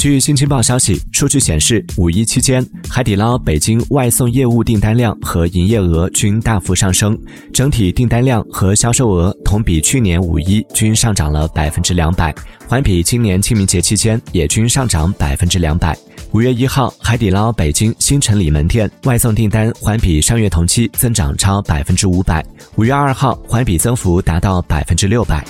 据新京报消息数据显示五一期间海底捞北京外送业务订单量和营业额均大幅上升整体订单量和销售额同比去年五一均上涨了百分之两百环比今年清明节期间也均上涨百分之两百。五月一号海底捞北京新城里门店外送订单环比上月同期增长超百分之五百五月二号环比增幅达到百分之六百。